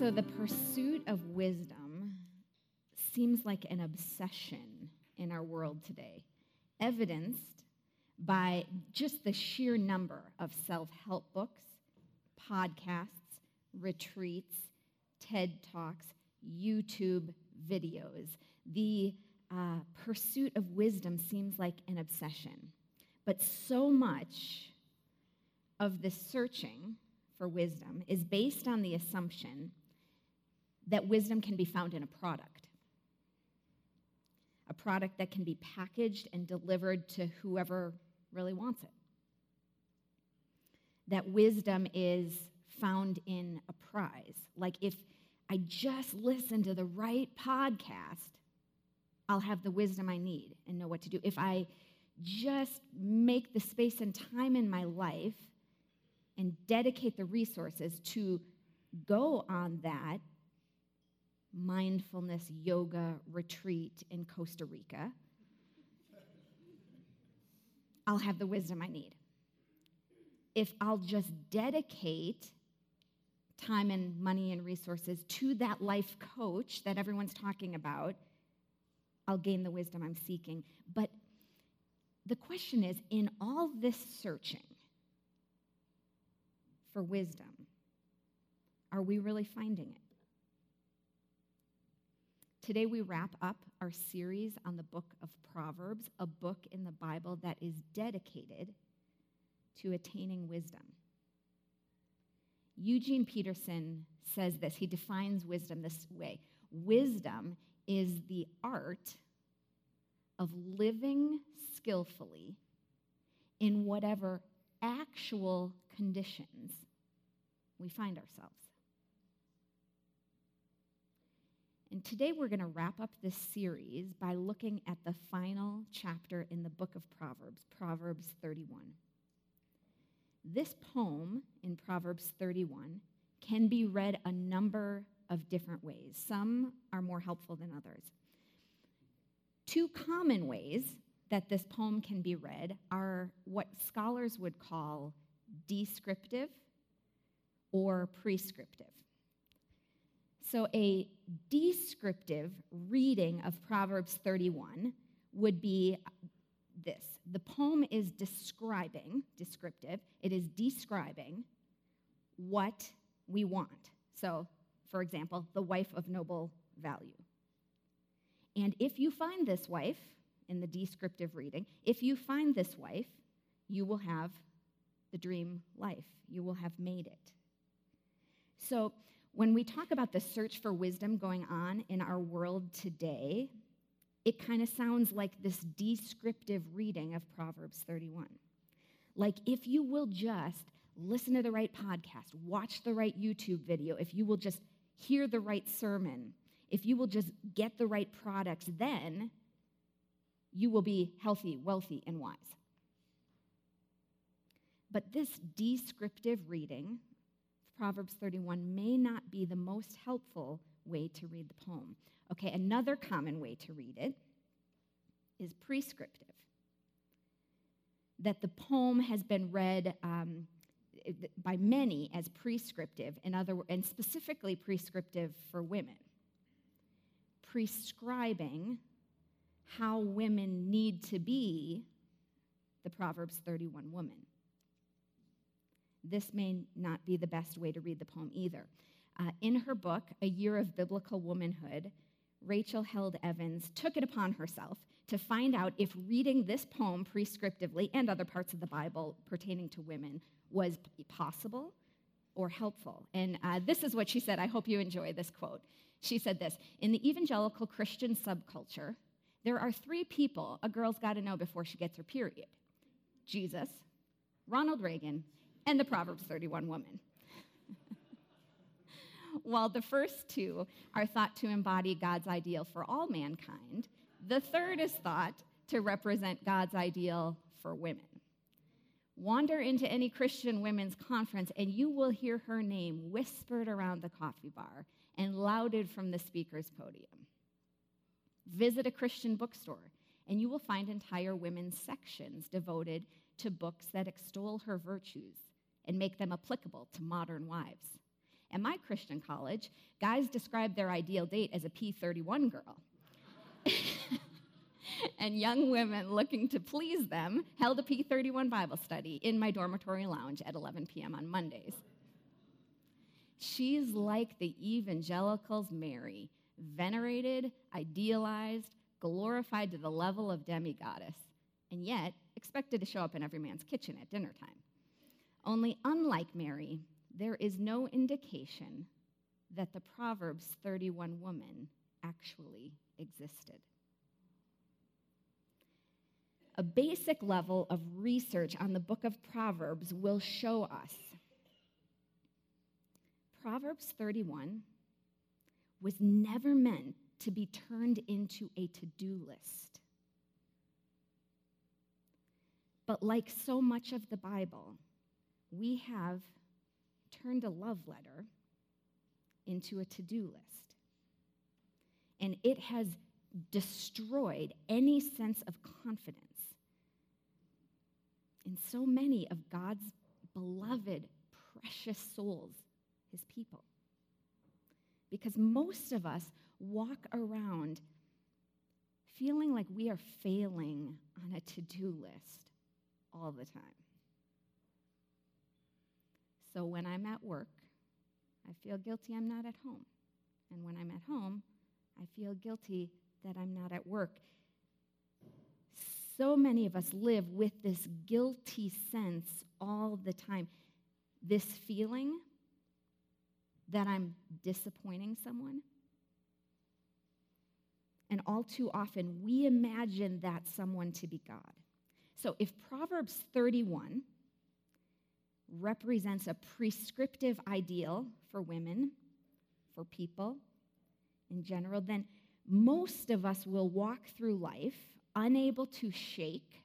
So, the pursuit of wisdom seems like an obsession in our world today, evidenced by just the sheer number of self help books, podcasts, retreats, TED Talks, YouTube videos. The uh, pursuit of wisdom seems like an obsession. But so much of the searching for wisdom is based on the assumption that wisdom can be found in a product. A product that can be packaged and delivered to whoever really wants it. That wisdom is found in a prize. Like if I just listen to the right podcast, I'll have the wisdom I need and know what to do. If I just make the space and time in my life and dedicate the resources to go on that mindfulness yoga retreat in Costa Rica, I'll have the wisdom I need. If I'll just dedicate time and money and resources to that life coach that everyone's talking about, I'll gain the wisdom I'm seeking. But the question is in all this searching for wisdom, are we really finding it? Today, we wrap up our series on the book of Proverbs, a book in the Bible that is dedicated to attaining wisdom. Eugene Peterson says this. He defines wisdom this way Wisdom is the art of living skillfully in whatever actual conditions we find ourselves. And today we're going to wrap up this series by looking at the final chapter in the book of Proverbs, Proverbs 31. This poem in Proverbs 31 can be read a number of different ways. Some are more helpful than others. Two common ways that this poem can be read are what scholars would call descriptive or prescriptive. So, a descriptive reading of Proverbs 31 would be this the poem is describing, descriptive, it is describing what we want. So, for example, the wife of noble value. And if you find this wife in the descriptive reading, if you find this wife, you will have the dream life. You will have made it. So, when we talk about the search for wisdom going on in our world today, it kind of sounds like this descriptive reading of Proverbs 31. Like, if you will just listen to the right podcast, watch the right YouTube video, if you will just hear the right sermon, if you will just get the right products, then you will be healthy, wealthy, and wise. But this descriptive reading Proverbs 31 may not be the most helpful way to read the poem. Okay, another common way to read it is prescriptive. That the poem has been read um, by many as prescriptive, in other, and specifically prescriptive for women, prescribing how women need to be the Proverbs 31 woman. This may not be the best way to read the poem either. Uh, in her book, A Year of Biblical Womanhood, Rachel Held Evans took it upon herself to find out if reading this poem prescriptively and other parts of the Bible pertaining to women was possible or helpful. And uh, this is what she said. I hope you enjoy this quote. She said this In the evangelical Christian subculture, there are three people a girl's got to know before she gets her period Jesus, Ronald Reagan, and the Proverbs 31 woman. While the first two are thought to embody God's ideal for all mankind, the third is thought to represent God's ideal for women. Wander into any Christian women's conference, and you will hear her name whispered around the coffee bar and lauded from the speaker's podium. Visit a Christian bookstore, and you will find entire women's sections devoted to books that extol her virtues and make them applicable to modern wives. At my Christian college, guys described their ideal date as a P31 girl. and young women looking to please them held a P31 Bible study in my dormitory lounge at 11 p.m. on Mondays. She's like the evangelicals' Mary, venerated, idealized, glorified to the level of demigoddess, and yet expected to show up in every man's kitchen at dinner time. Only, unlike Mary, there is no indication that the Proverbs 31 woman actually existed. A basic level of research on the book of Proverbs will show us Proverbs 31 was never meant to be turned into a to do list. But like so much of the Bible, we have turned a love letter into a to do list. And it has destroyed any sense of confidence in so many of God's beloved, precious souls, his people. Because most of us walk around feeling like we are failing on a to do list all the time. So when I'm at work, I feel guilty I'm not at home. And when I'm at home, I feel guilty that I'm not at work. So many of us live with this guilty sense all the time. This feeling that I'm disappointing someone. And all too often, we imagine that someone to be God. So if Proverbs 31 represents a prescriptive ideal for women, for people in general, then most of us will walk through life unable to shake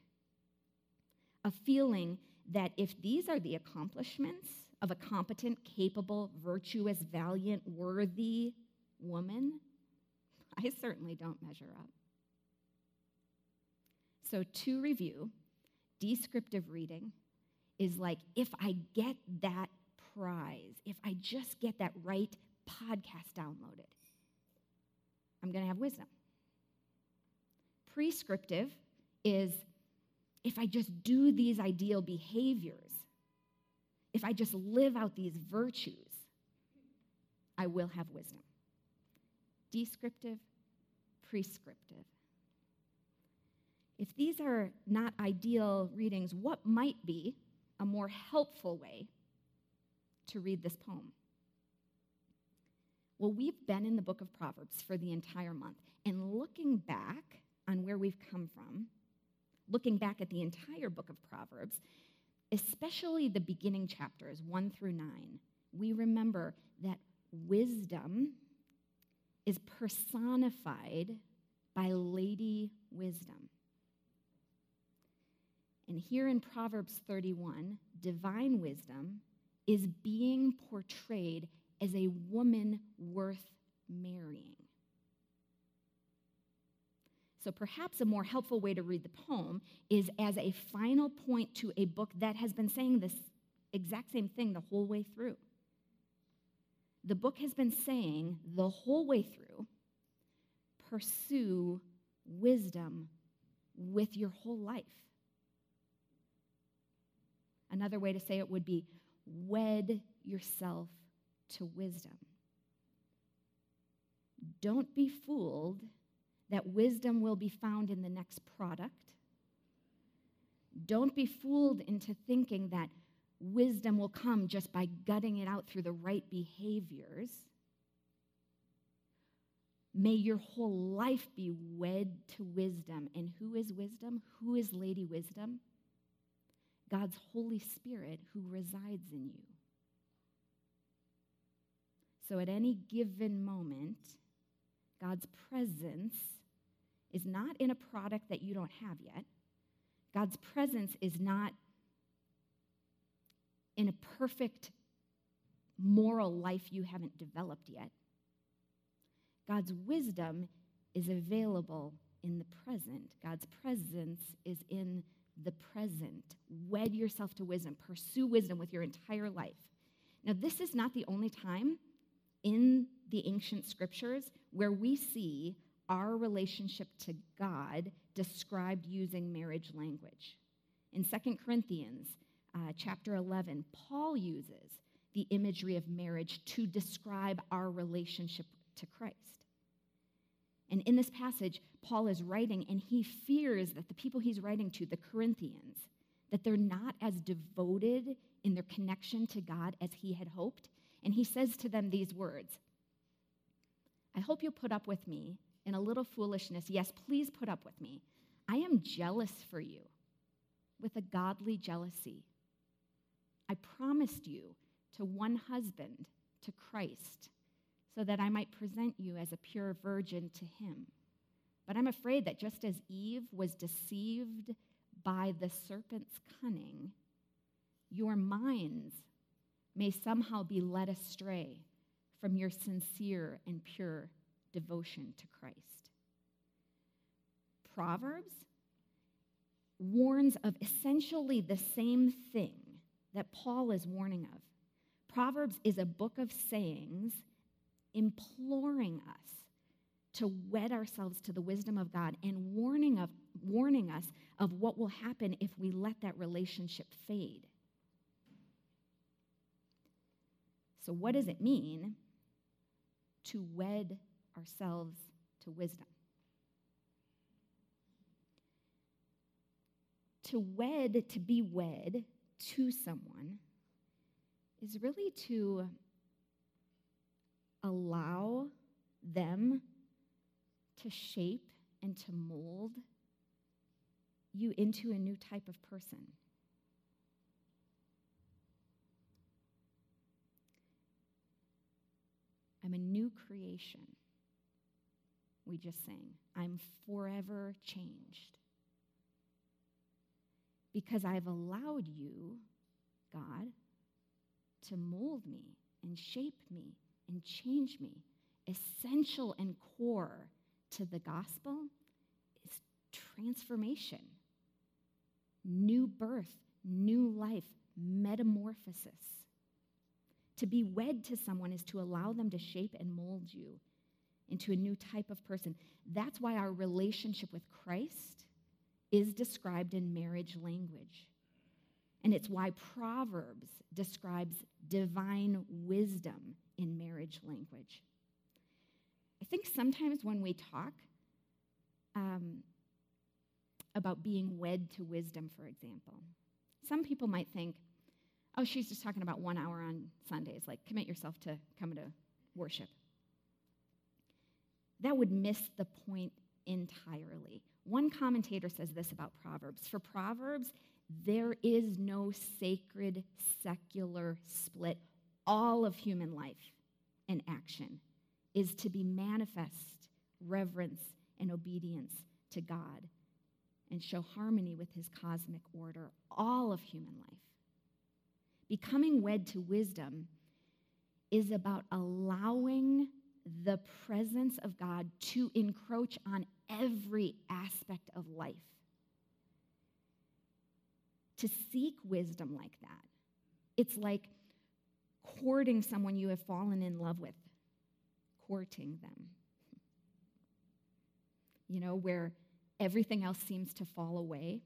a feeling that if these are the accomplishments of a competent, capable, virtuous, valiant, worthy woman, I certainly don't measure up. So, to review, descriptive reading is like if I get that prize, if I just get that right podcast downloaded, I'm going to have wisdom. Prescriptive is if I just do these ideal behaviors, if I just live out these virtues, I will have wisdom. Descriptive, prescriptive. If these are not ideal readings, what might be a more helpful way to read this poem? Well, we've been in the book of Proverbs for the entire month, and looking back on where we've come from, looking back at the entire book of Proverbs, especially the beginning chapters, 1 through 9, we remember that wisdom is personified by Lady Wisdom. And here in Proverbs 31, divine wisdom is being portrayed as a woman worth marrying. So perhaps a more helpful way to read the poem is as a final point to a book that has been saying this exact same thing the whole way through. The book has been saying the whole way through pursue wisdom with your whole life. Another way to say it would be wed yourself to wisdom. Don't be fooled that wisdom will be found in the next product. Don't be fooled into thinking that wisdom will come just by gutting it out through the right behaviors. May your whole life be wed to wisdom. And who is wisdom? Who is Lady Wisdom? God's Holy Spirit who resides in you. So at any given moment, God's presence is not in a product that you don't have yet. God's presence is not in a perfect moral life you haven't developed yet. God's wisdom is available in the present. God's presence is in the present. Wed yourself to wisdom. Pursue wisdom with your entire life. Now, this is not the only time in the ancient scriptures where we see our relationship to God described using marriage language. In 2 Corinthians uh, chapter 11, Paul uses the imagery of marriage to describe our relationship to Christ. And in this passage, Paul is writing, and he fears that the people he's writing to, the Corinthians, that they're not as devoted in their connection to God as he had hoped. And he says to them these words I hope you'll put up with me in a little foolishness. Yes, please put up with me. I am jealous for you with a godly jealousy. I promised you to one husband, to Christ, so that I might present you as a pure virgin to him. But I'm afraid that just as Eve was deceived by the serpent's cunning, your minds may somehow be led astray from your sincere and pure devotion to Christ. Proverbs warns of essentially the same thing that Paul is warning of. Proverbs is a book of sayings imploring us to wed ourselves to the wisdom of God and warning, of, warning us of what will happen if we let that relationship fade. So, what does it mean to wed ourselves to wisdom? To wed, to be wed to someone, is really to allow them to shape and to mold you into a new type of person. I'm a new creation. We just sang. I'm forever changed. Because I've allowed you, God, to mold me and shape me and change me. Essential and core to the gospel is transformation, new birth, new life, metamorphosis. To be wed to someone is to allow them to shape and mold you into a new type of person. That's why our relationship with Christ is described in marriage language. And it's why Proverbs describes divine wisdom in marriage language. I think sometimes when we talk um, about being wed to wisdom, for example, some people might think, oh, she's just talking about one hour on Sundays, like commit yourself to coming to worship. That would miss the point entirely. One commentator says this about Proverbs For Proverbs, there is no sacred secular split. All of human life and action is to be manifest reverence and obedience to God and show harmony with his cosmic order, all of human life. Becoming wed to wisdom is about allowing the presence of God to encroach on every aspect of life. To seek wisdom like that, it's like courting someone you have fallen in love with, courting them. You know, where everything else seems to fall away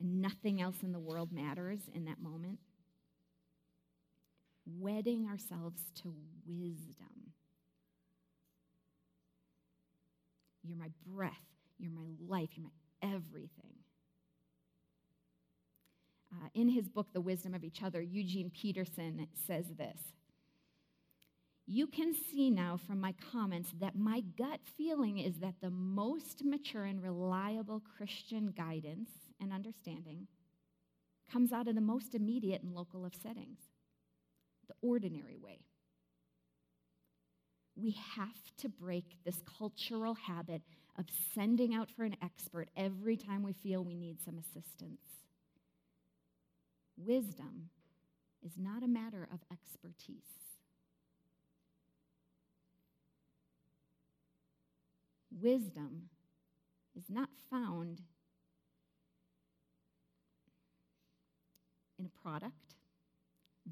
and nothing else in the world matters in that moment. Wedding ourselves to wisdom. You're my breath. You're my life. You're my everything. Uh, in his book, The Wisdom of Each Other, Eugene Peterson says this You can see now from my comments that my gut feeling is that the most mature and reliable Christian guidance and understanding comes out of the most immediate and local of settings, the ordinary way. We have to break this cultural habit of sending out for an expert every time we feel we need some assistance. Wisdom is not a matter of expertise. Wisdom is not found in a product,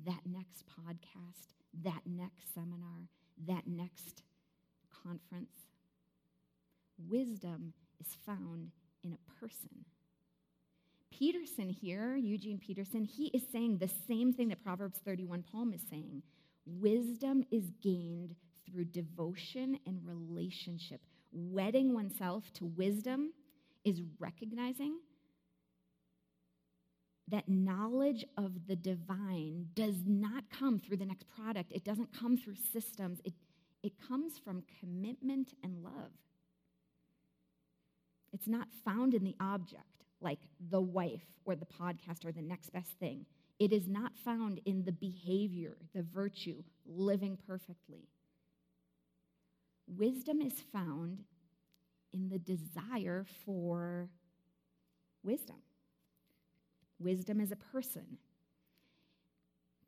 that next podcast, that next seminar, that next conference. Wisdom is found in a person. Peterson here, Eugene Peterson, he is saying the same thing that Proverbs 31 poem is saying. Wisdom is gained through devotion and relationship. Wedding oneself to wisdom is recognizing that knowledge of the divine does not come through the next product. It doesn't come through systems. It, it comes from commitment and love. It's not found in the object, like the wife or the podcast or the next best thing. It is not found in the behavior, the virtue, living perfectly. Wisdom is found in the desire for wisdom. Wisdom is a person,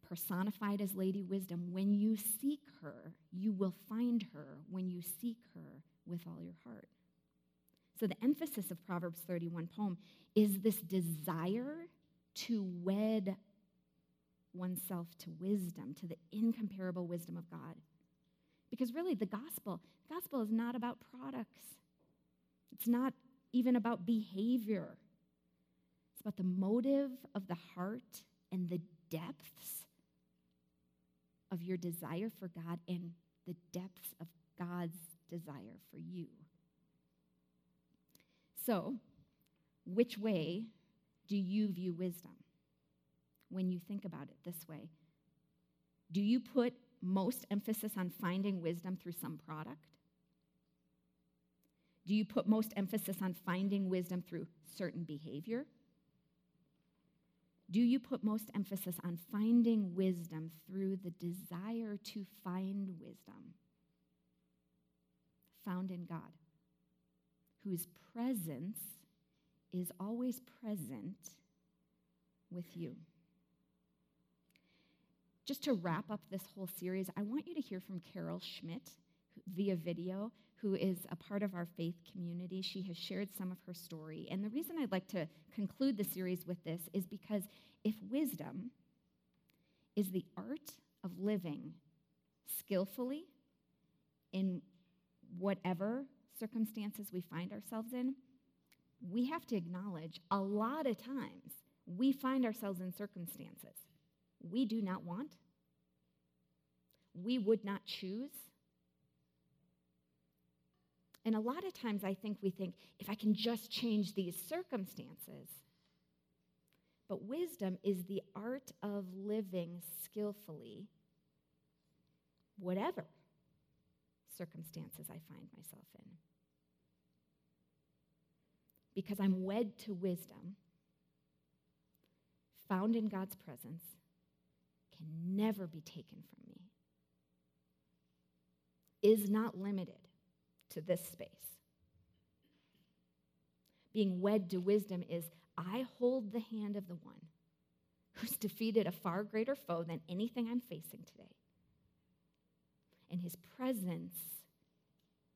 personified as Lady Wisdom. When you seek her, you will find her when you seek her with all your heart. So, the emphasis of Proverbs 31 poem is this desire to wed oneself to wisdom, to the incomparable wisdom of God. Because really, the gospel, the gospel is not about products. It's not even about behavior. It's about the motive of the heart and the depths of your desire for God and the depths of God's desire for you. So, which way do you view wisdom when you think about it this way? Do you put most emphasis on finding wisdom through some product? Do you put most emphasis on finding wisdom through certain behavior? Do you put most emphasis on finding wisdom through the desire to find wisdom found in God, whose presence is always present with you? Just to wrap up this whole series, I want you to hear from Carol Schmidt via video who is a part of our faith community. She has shared some of her story. And the reason I'd like to conclude the series with this is because if wisdom is the art of living skillfully in whatever circumstances we find ourselves in, we have to acknowledge a lot of times we find ourselves in circumstances we do not want, we would not choose and a lot of times I think we think, if I can just change these circumstances. But wisdom is the art of living skillfully, whatever circumstances I find myself in. Because I'm wed to wisdom, found in God's presence, can never be taken from me, is not limited to this space. Being wed to wisdom is I hold the hand of the one who's defeated a far greater foe than anything I'm facing today. And his presence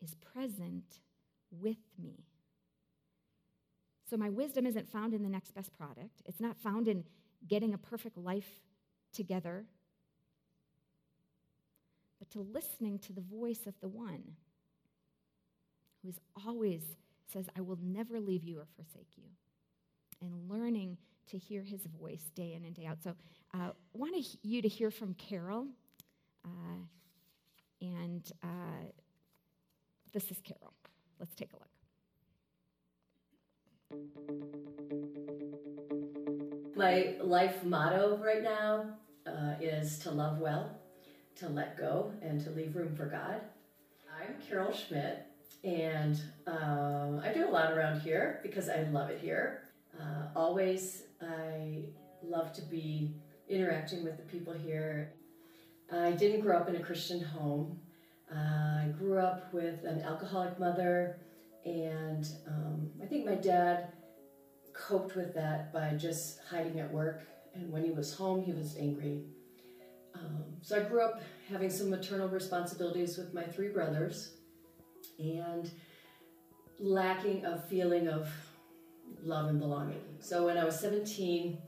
is present with me. So my wisdom isn't found in the next best product, it's not found in getting a perfect life together, but to listening to the voice of the one who is always says, I will never leave you or forsake you. And learning to hear his voice day in and day out. So I uh, want you to hear from Carol. Uh, and uh, this is Carol. Let's take a look. My life motto right now uh, is to love well, to let go, and to leave room for God. I'm Carol Schmidt and um, I do a lot around here because I love it here. Uh, always, I love to be interacting with the people here. I didn't grow up in a Christian home. Uh, I grew up with an alcoholic mother, and um, I think my dad coped with that by just hiding at work. And when he was home, he was angry. Um, so I grew up having some maternal responsibilities with my three brothers and lacking a feeling of love and belonging. So when I was 17,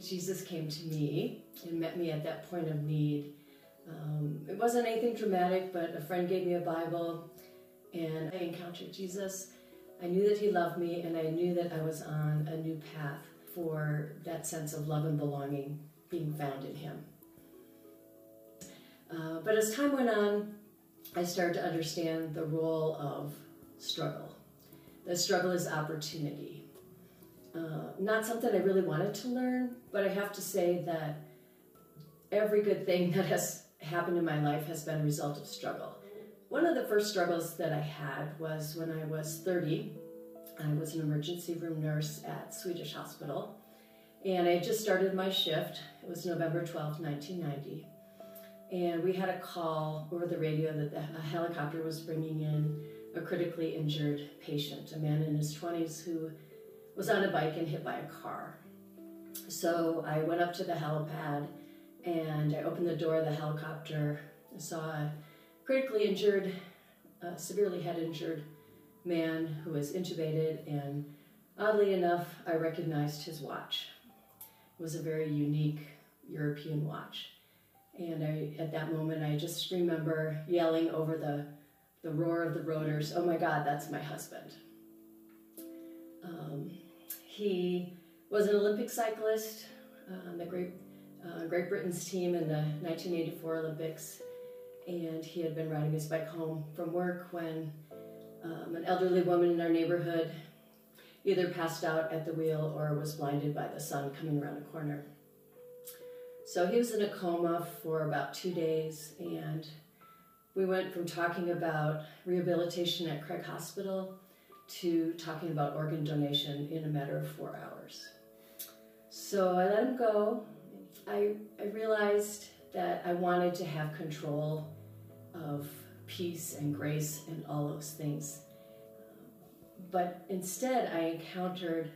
Jesus came to me and met me at that point of need. Um, it wasn't anything dramatic, but a friend gave me a Bible and I encountered Jesus. I knew that He loved me and I knew that I was on a new path for that sense of love and belonging being found in Him. Uh, but as time went on, I started to understand the role of struggle. The struggle is opportunity. Uh, not something I really wanted to learn, but I have to say that every good thing that has happened in my life has been a result of struggle. One of the first struggles that I had was when I was 30. I was an emergency room nurse at Swedish Hospital, and I just started my shift. It was November 12, 1990. And we had a call over the radio that the, a helicopter was bringing in a critically injured patient, a man in his 20s who was on a bike and hit by a car. So I went up to the helipad and I opened the door of the helicopter. I saw a critically injured, uh, severely head injured man who was intubated, and oddly enough, I recognized his watch. It was a very unique European watch. And I, at that moment, I just remember yelling over the, the roar of the rotors, Oh my God, that's my husband. Um, he was an Olympic cyclist on uh, the Great, uh, Great Britain's team in the 1984 Olympics. And he had been riding his bike home from work when um, an elderly woman in our neighborhood either passed out at the wheel or was blinded by the sun coming around a corner. So he was in a coma for about two days, and we went from talking about rehabilitation at Craig Hospital to talking about organ donation in a matter of four hours. So I let him go. I, I realized that I wanted to have control of peace and grace and all those things. But instead, I encountered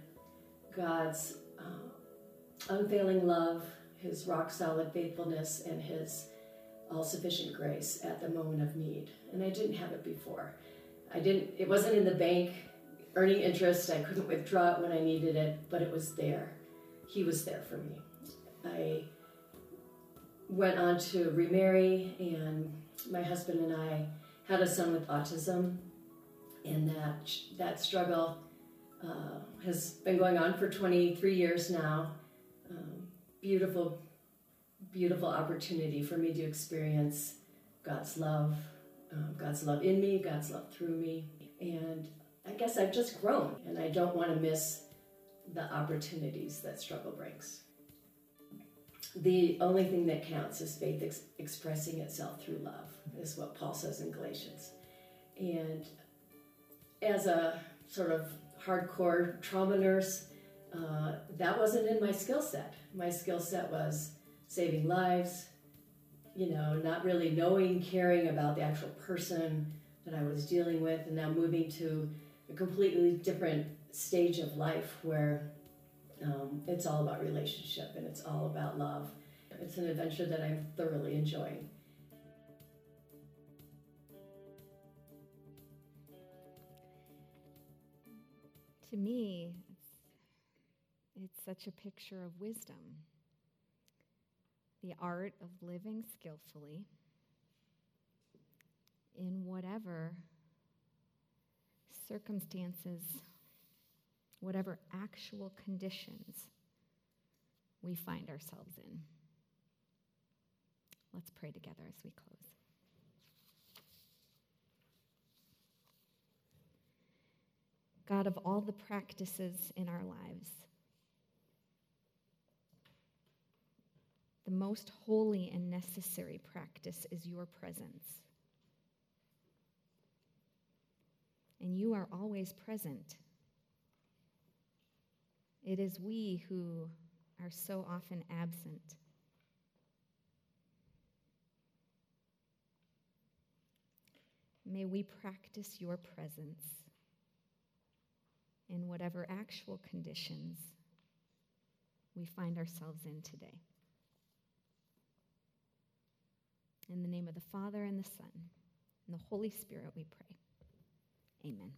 God's uh, unfailing love his rock solid faithfulness and his all sufficient grace at the moment of need. And I didn't have it before. I didn't, it wasn't in the bank earning interest. I couldn't withdraw it when I needed it, but it was there. He was there for me. I went on to remarry, and my husband and I had a son with autism, and that that struggle uh, has been going on for 23 years now beautiful, beautiful opportunity for me to experience God's love, um, God's love in me, God's love through me. And I guess I've just grown, and I don't want to miss the opportunities that struggle brings. The only thing that counts is faith ex- expressing itself through love, is what Paul says in Galatians. And as a sort of hardcore trauma nurse, uh, that wasn't in my skill set. My skill set was saving lives, you know, not really knowing, caring about the actual person that I was dealing with, and now moving to a completely different stage of life where um, it's all about relationship and it's all about love. It's an adventure that I'm thoroughly enjoying. To me, it's such a picture of wisdom the art of living skillfully in whatever circumstances, whatever actual conditions we find ourselves in. Let's pray together as we close. God, of all the practices in our lives, The most holy and necessary practice is your presence. And you are always present. It is we who are so often absent. May we practice your presence in whatever actual conditions we find ourselves in today. In the name of the Father, and the Son, and the Holy Spirit, we pray. Amen.